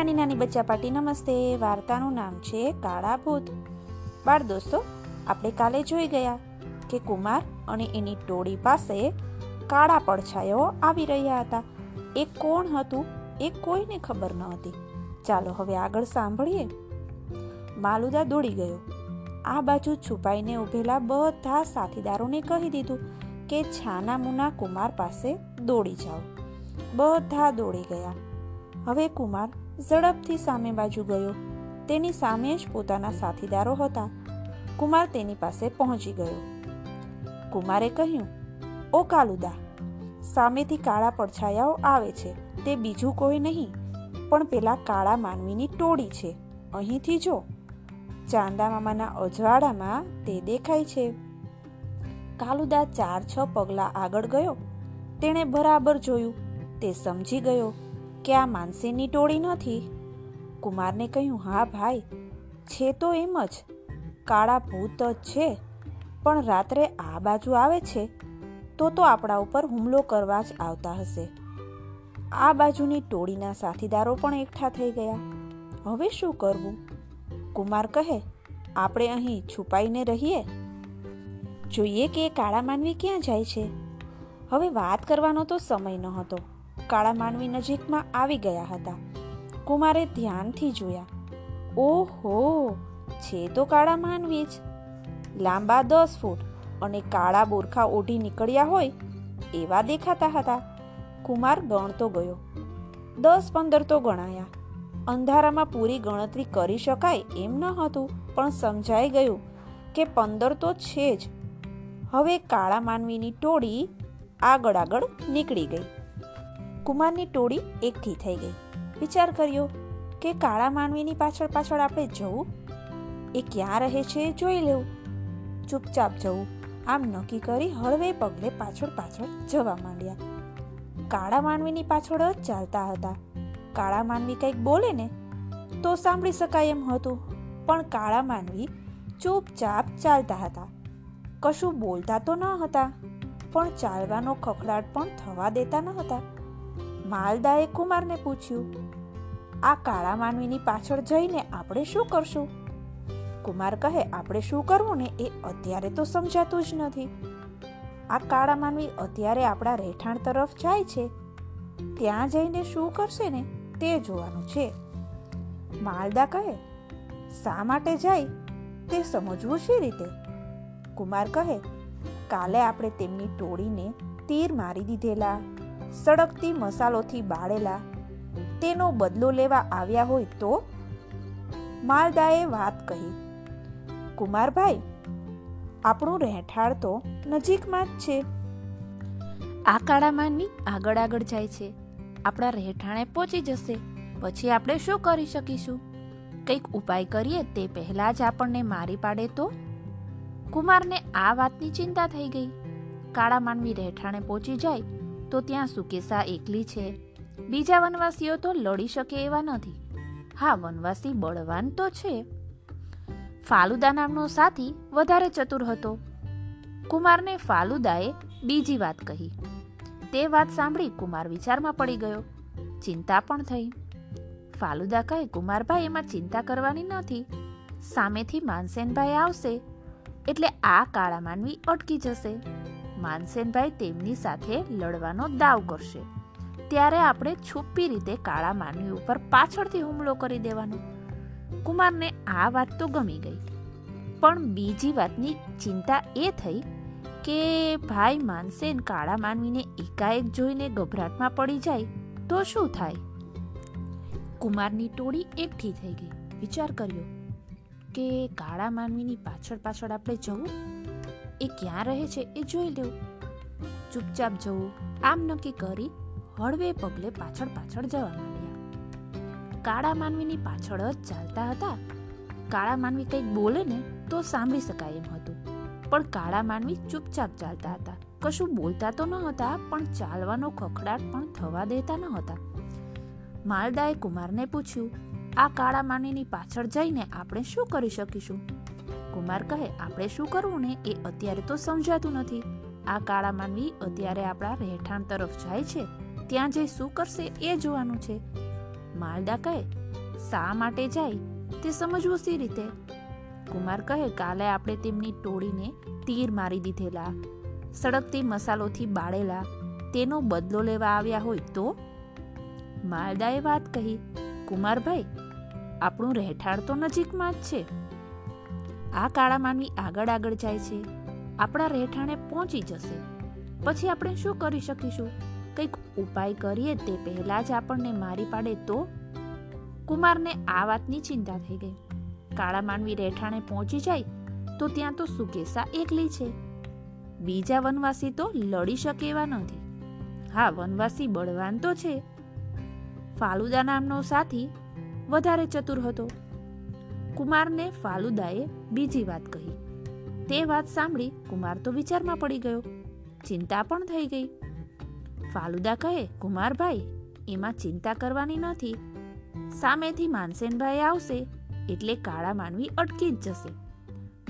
નાની નાની બચ્ચા પાટી નમસ્તે. વાર્તાનું નામ છે કાળા ભૂત બાળ દોસ્તો, આપણે કાલે જોઈ ગયા કે કુમાર અને એની ટોળી પાસે કાળા પડછાયાઓ આવી રહ્યા હતા. એ કોણ હતું એ કોઈને ખબર ન હતી. ચાલો હવે આગળ સાંભળીએ. માલુદા દોડી ગયો. આ બાજુ છુપાઈને ઊભેલા બધા સાથીદારોને કહી દીધું કે છાના મુના કુમાર પાસે દોડી જાઓ. બધા દોડી ગયા. હવે કુમાર ઝડપથી સામે બાજુ ગયો. તેની સામે જ પોતાના સાથીદારો હતા. કુમાર તેની પાસે પહોંચી ગયો. કુમારે કહ્યું, ઓ કાલુદા, સામેથી કાળા પડછાયાઓ આવે છે. તે બીજું કોઈ નહીં, પણ પેલા કાળા માનવીની ટોળી છે. અહીંથી જો. ચાંદા મામાના અજવાળામાં તે દેખાય છે. કાલુદા ચાર છ પગલા આગળ ગયો. તેણે બરાબર જોયું. તે સમજી ગયો. કે આ માનસીની ટોળી નથી? કુમારને કહ્યું, હા ભાઈ, છે તો એમ જ. કાળા ભૂત જ છે. પણ રાત્રે આ બાજુ આવે છે, તો તો આપણા ઉપર હુમલો કરવા જ આવતા હશે. આ બાજુની ટોળીના સાથીદારો પણ એકઠા થઈ ગયા. હવે શું કરવું? કુમાર કહે, આપણે અહીં છુપાઈને રહીએ. જોઈએ કે કાળા માનવી ક્યાં જાય છે. હવે વાત કરવાનો તો સમય ન હતો કાળા માનવી નજીકમાં આવી ગયા હતા. કુમારે ધ્યાનથી જોયા. ઓહો, છે તો કાળા માનવી જ. લાંબા દસ ફૂટ અને કાળા બોરખા ઓઢી નીકળ્યા હોય એવા દેખાતા હતા. કુમાર ગણતો ગયો. દસ પંદર તો ગણાયા. અંધારામાં પૂરી ગણતરી કરી શકાય એમ ન હતું, પણ સમજાઈ ગયું કે પંદર તો છે જ. હવે કાળા માનવીની ટોળી આગળ આગળ નીકળી ગઈ. કુમારની ટોળી એકઠી થઈ ગઈ. વિચાર કર્યો કે કાળા માનવીની પાછળ પાછળ આપણે જવું? એ ક્યાં રહે છે જોઈ લેવું. ચૂપચાપ જવું. આમ નક્કી કરી હળવે પગલે પાછળ પાછળ જવા માંડ્યા. કાળા માનવીની પાછળ જ ચાલતા હતા. કાળા માનવી કંઈક બોલે ને તો સાંભળી શકાય એમ હતું. પણ કાળા માનવી ચૂપચાપ ચાલતા હતા. કશું બોલતા તો ન હતા, પણ ચાલવાનો ખખડાટ પણ થવા દેતા ન હતા. માલદાએ કુમારને પૂછ્યું, આ કાળા માનવીની પાછળ જઈને આપણે શું કરશું? કુમાર કહે, આપણે શું કરવું ને એ અત્યારે તો સમજાતું જ નથી. આ કાળા માનવી અત્યારે આપણા રહેઠાણ તરફ જાય છે. ત્યાં જઈને શું કરશે ને તે જોવાનું છે. માલદા કહે, શા માટે જાય? તે સમજવું શી રીતે? કુમાર કહે, કાલે આપણે તેમની ટોળીને તીર મારી દીધેલા. સળગતી મસાલોથી બાળેલા. તેનો બદલો લેવા આવ્યા હોય તો માલદાએ વાત કહી. કુમારભાઈ, આપણું રહેઠાણ તો નજીકમાં જ છે. આ કાળા માનવી આગળ આગળ જાય છે. આપણા રહેઠાણે પહોંચી જશે. પછી આપણે શું કરી શકીશું? કંઈક ઉપાય કરીએ તે પહેલાં જ આપણને મારી પાડે તો? કુમારને આ વાતની ચિંતા થઈ ગઈ. કાળા માનવી રહેઠાણે પહોંચી જાય તો ત્યાં સુકેશા એકલી છે? બીજા વનવાસીઓ તો લડી શકે એવા નથી. હા, વનવાસી બળવાન તો છે. ફાલુદા નામનો સાથી વધારે ચતુર હતો. કુમારને ફાલુદાએ બીજી વાત કહી. તે વાત સાંભળી કુમાર વિચારમાં પડી ગયો. ચિંતા પણ થઈ. ફાલુદા કહે, કુમારભાઈ, એમાં ચિંતા કરવાની નથી. સામેથી માનસેનભાઈ આવશે એટલે આ કાળા માનવી અટકી જશે. માનસેનભાઈ તેમની સાથે લડવાનો દાવ કરશે. ત્યારે આપણે છુપી રીતે કાળા માનવી ઉપર પાછળથી હુમલો કરી દેવાનો. કુમારને આ વાત તો ગમી ગઈ. પણ બીજી વાતની ચિંતા એ થઈ કે ભાઈ માનસેન કાળા માનવીને એકાએક જોઈને ગભરાટમાં પડી જાય તો શું થાય? કુમારની ટોળી એકઠી થઈ ગઈ. વિચાર કર્યો કે કાળા માનવીની પાછળ પાછળ આપણે જવું? એ ક્યાં રહે છે એ જોઈ લેવું. ચૂપચાપ જવું, આમ નક્કી કરી હળવે પગલે પાછળ પાછળ જવા માંડ્યા. કાળા માનવીની પાછળ જ ચાલતા હતા. કાળા માનવી કંઈક બોલે ને તો સાંભળી શકાય એમ હતું. પણ કાળા માનવી ચૂપચાપ ચાલતા હતા. કશું બોલતા તો ન હતા પણ ચાલવાનો ખખડાટ પણ થવા દેતા ન હતા માલદાએ કુમારને પૂછ્યું, આ કાળા માનવીની પાછળ જઈને આપણે શું કરી શકીશું? કુમાર કહે, આપણે શું કરવું ને? એ અત્યારે તો સમજાતું નથી. આ કાળા માનવી અત્યારે આપણા રહેઠાણ તરફ જાય છે. ત્યાં જઈ શું કરશે એ જોવાનું છે. માલદા કહે, શા માટે જાય? તે સમજવું સી રીતે? કુમાર કહે, કાલે આપણે તેમની ટોળીને તીર મારી દીધેલા સડકતી મસાલોથી બાળેલા. તેનો બદલો લેવા આવ્યા હોય તો? માલદાએ વાત કહી. કુમારભાઈ, આપણું રહેઠાણ તો નજીકમાં જ છે. આ કાળા માનવી આગળ આગળ જાય છે. આપણા રહેઠાણે પહોંચી જશે. પછી આપણે શું કરી શકીશું? કંઈક ઉપાય કરીએ તે પહેલાં જ આપણને મારી પાડે તો? કુમારને આ વાતની ચિંતા થઈ ગઈ. કાળા માનવી રહેઠાણે પહોંચી જાય તો ત્યાં તો સુકેસા એકલી છે. બીજા વનવાસી તો લડી શકે એવા નથી. હા, વનવાસી બળવાન તો છે. ફાલુદા નામનો સાથી વધારે ચતુર હતો. કુમારને ફાલુદાએ બીજી વાત કહી. તે વાત સાંભળી કુમાર તો વિચારમાં પડી ગયો. ચિંતા પણ થઈ ગઈ. ફાલુદા કહે, કુમારભાઈ, એમાં ચિંતા કરવાની નથી. સામેથી માનસેનભાઈ આવશે એટલે કાળા માનવી અટકી જ જશે.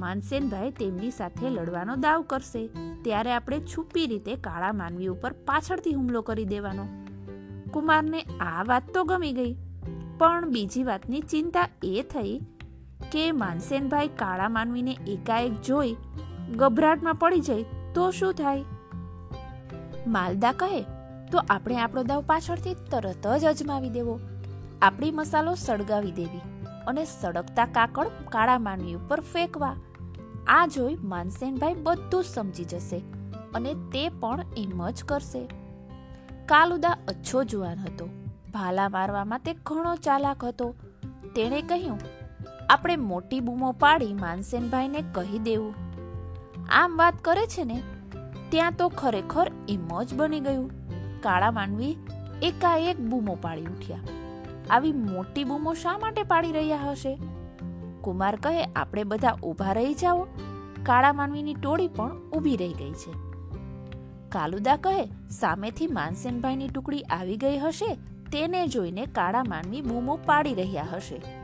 માનસેનભાઈ તેમની સાથે લડવાનો દાવ કરશે. ત્યારે આપણે છુપી રીતે કાળા માનવી ઉપર પાછળથી હુમલો કરી દેવાનો. કુમારને આ વાત તો ગમી ગઈ. પણ બીજી વાતની ચિંતા એ થઈ કે માનસેનભાઈ કાળા માનવીને એકાએક જોઈ ગભરાટમાં પડી જાય તો શું થાય? માલદા કહે, તો આપણે આપણો દાવ પાછળથી તરત જ અજમાવી દેવો. આપણી મસાલો સળગાવી દેવી અને સળગતા કાકડ કાળા માનવી ઉપર ફેંકવા. આ જોઈ માનસેનભાઈ બધું સમજી જશે અને તે પણ એમ જ કરશે. કાલુદા અચ્છો જુવાન હતો. ભાલા મારવામાં તે ઘણો ચાલાક હતો. તેણે કહ્યું આપણે મોટી બૂમો પાડી માનસેનભાઈને કહી દેવું. આમ વાત કરે છે ને, ત્યાં તો ખરેખર એમ જ બની ગયું. કાળા માનવી એકાએક બૂમો પાડી ઉઠ્યા. આવી મોટી બૂમો શા માટે પાડી રહ્યા હશે? કુમાર કહે, આપણે બધા ઊભા રહી જાઓ. કાળા માનવીની ટોળી પણ ઊભી રહી ગઈ છે. કાલુદા કહે, સામેથી માનસેનભાઈની ટુકડી આવી ગઈ હશે, તેને જોઈને કાળા માનવી બૂમો પાડી રહ્યા હશે.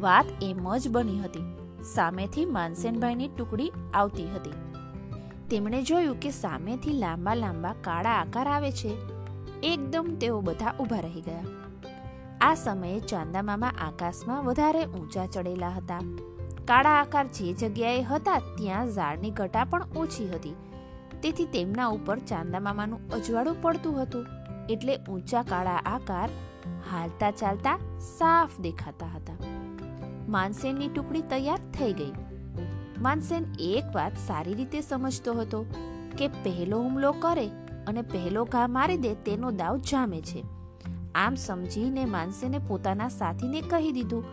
વાત એમ જ બની હતી. સામેથી માનસેનભાઈની ટુકડી આવતી હતી. તેમણે જોયું કે સામેથી લાંબા લાંબા કાળા આકાર આવે છે. એકદમ તેઓ બધા ઊભા રહી ગયા. આ સમયે ચાંદામામા આકાશમાં વધારે ઊંચા ચડેલા હતા. કાળા આકાર જે જગ્યાએ હતા ત્યાં ઝાડની ઘટા પણ ઓછી હતી. તેથી તેમના ઉપર ચાંદામામાનું અજવાળું પડતું હતું. એટલે ઊંચા કાળા આકાર હાલતા ચાલતા સાફ દેખાતા હતા. માનસેનની ટુકડી તૈયાર થઈ ગઈ. માનસેન એક વાત સારી રીતે સમજતો હતો કે પહેલો હુમલો કરે અને પહેલો ઘા મારી દે તેનો દાવ જામે છે. આમ સમજીને માનસેને પોતાના સાથીને કહી દીધું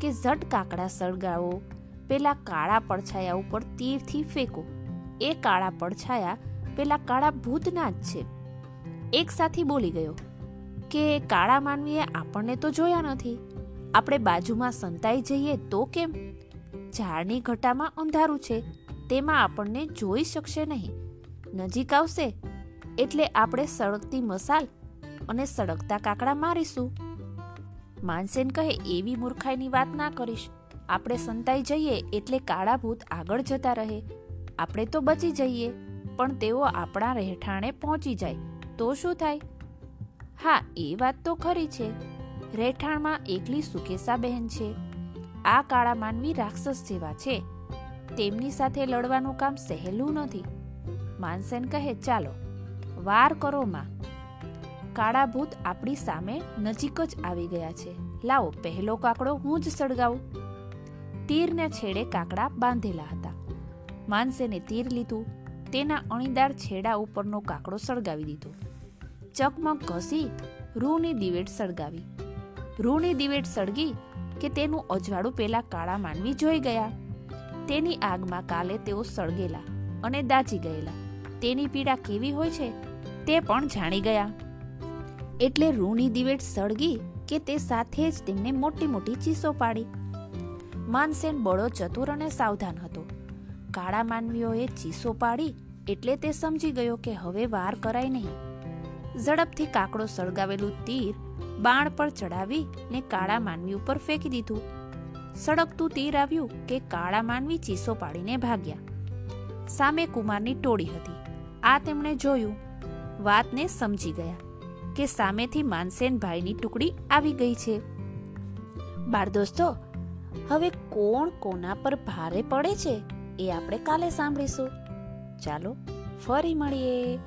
કે ઝટ કાકડા સળગાવો, પેલા કાળા પડછાયા ઉપર તીરથી ફેંકો. એ કાળા પડછાયા પેલા કાળા ભૂતના જ છે. એક સાથી બોલી ગયો કે કાળા માનવીએ આપણને તો જોયા નથી. આપણે બાજુમાં સંતાઈ જઈએ તો કેમ? ઝાડની ઘટામાં અંધારું છે, તેમાં આપણને જોઈ શકશે નહીં. નજીક આવશે, એટલે આપણે સળગતી મસાલ અને સળગતા કાકડા મારીશું. માનસેન કહે, એવી મૂર્ખાઈની વાત ના કરીશ. આપણે સંતાઈ જઈએ એટલે કાળા ભૂત આગળ જતા રહે. આપણે તો બચી જઈએ, પણ તેઓ આપણા રહેઠાણે પહોંચી જાય. તો શું થાય? હા, એ વાત તો ખરી છે. રહેઠાણમાં એકલી સુકેશા બહેન છે. આ કાળા માનવી રાક્ષસ જેવા છે. તેમની સાથે લડવાનું કામ સહેલું નથી. માનસેન કહે, ચાલો, વાર કરો માં. કાળા ભૂત આપણી સામે નજીક જ આવી ગયા છે. લાવો, પહેલો કાકડો હું જ સળગાવું. તીરને છેડે કાકડા બાંધેલા હતા. માનસેને તીર લીધું. તેના અણીદાર છેડા ઉપરનો કાકડો સળગાવી દીધો. ચકમક ઘસી રૂની દિવેટ સળગાવી. રૂની દિવેટ સળગી કે તેનું અજવાળું પેલા કાળા માનવી જોઈ ગયા. તેની આગમાં કાલે તેઓ સળગેલા અને દાજી ગયેલા. તેની પીડા કેવી હોય છે તે પણ જાણી ગયા. એટલે રૂની દિવેટ સળગી કે તે સાથે જ તેમને મોટી મોટી ચીસો પાડી. માનસેન બળો ચતુર અને સાવધાન હતો. કાળા માનવીઓએ ચીસો પાડી એટલે તે સમજી ગયો કે હવે વાર કરાય નહીં. ઝડપથી કાકડો સળગાવેલું તીર બાણ પર ચડાવી ને કાળા માનવી ઉપર ફેંકી દીધું. સડકતું તીર આવ્યું કે કાળા માનવી ચીસો પાડીને ભાગ્યા. સામે કુમારની ટોળી હતી. આ તેમણે જોયું. વાતને સમજી ગયા કે સામેથી માનસેન ભાઈની ટુકડી આવી ગઈ છે. બાળ દોસ્તો, હવે કોણ કોના પર ભારે પડે છે એ આપણે કાલે સાંભળીશું. ચાલો, ફરી મળીએ.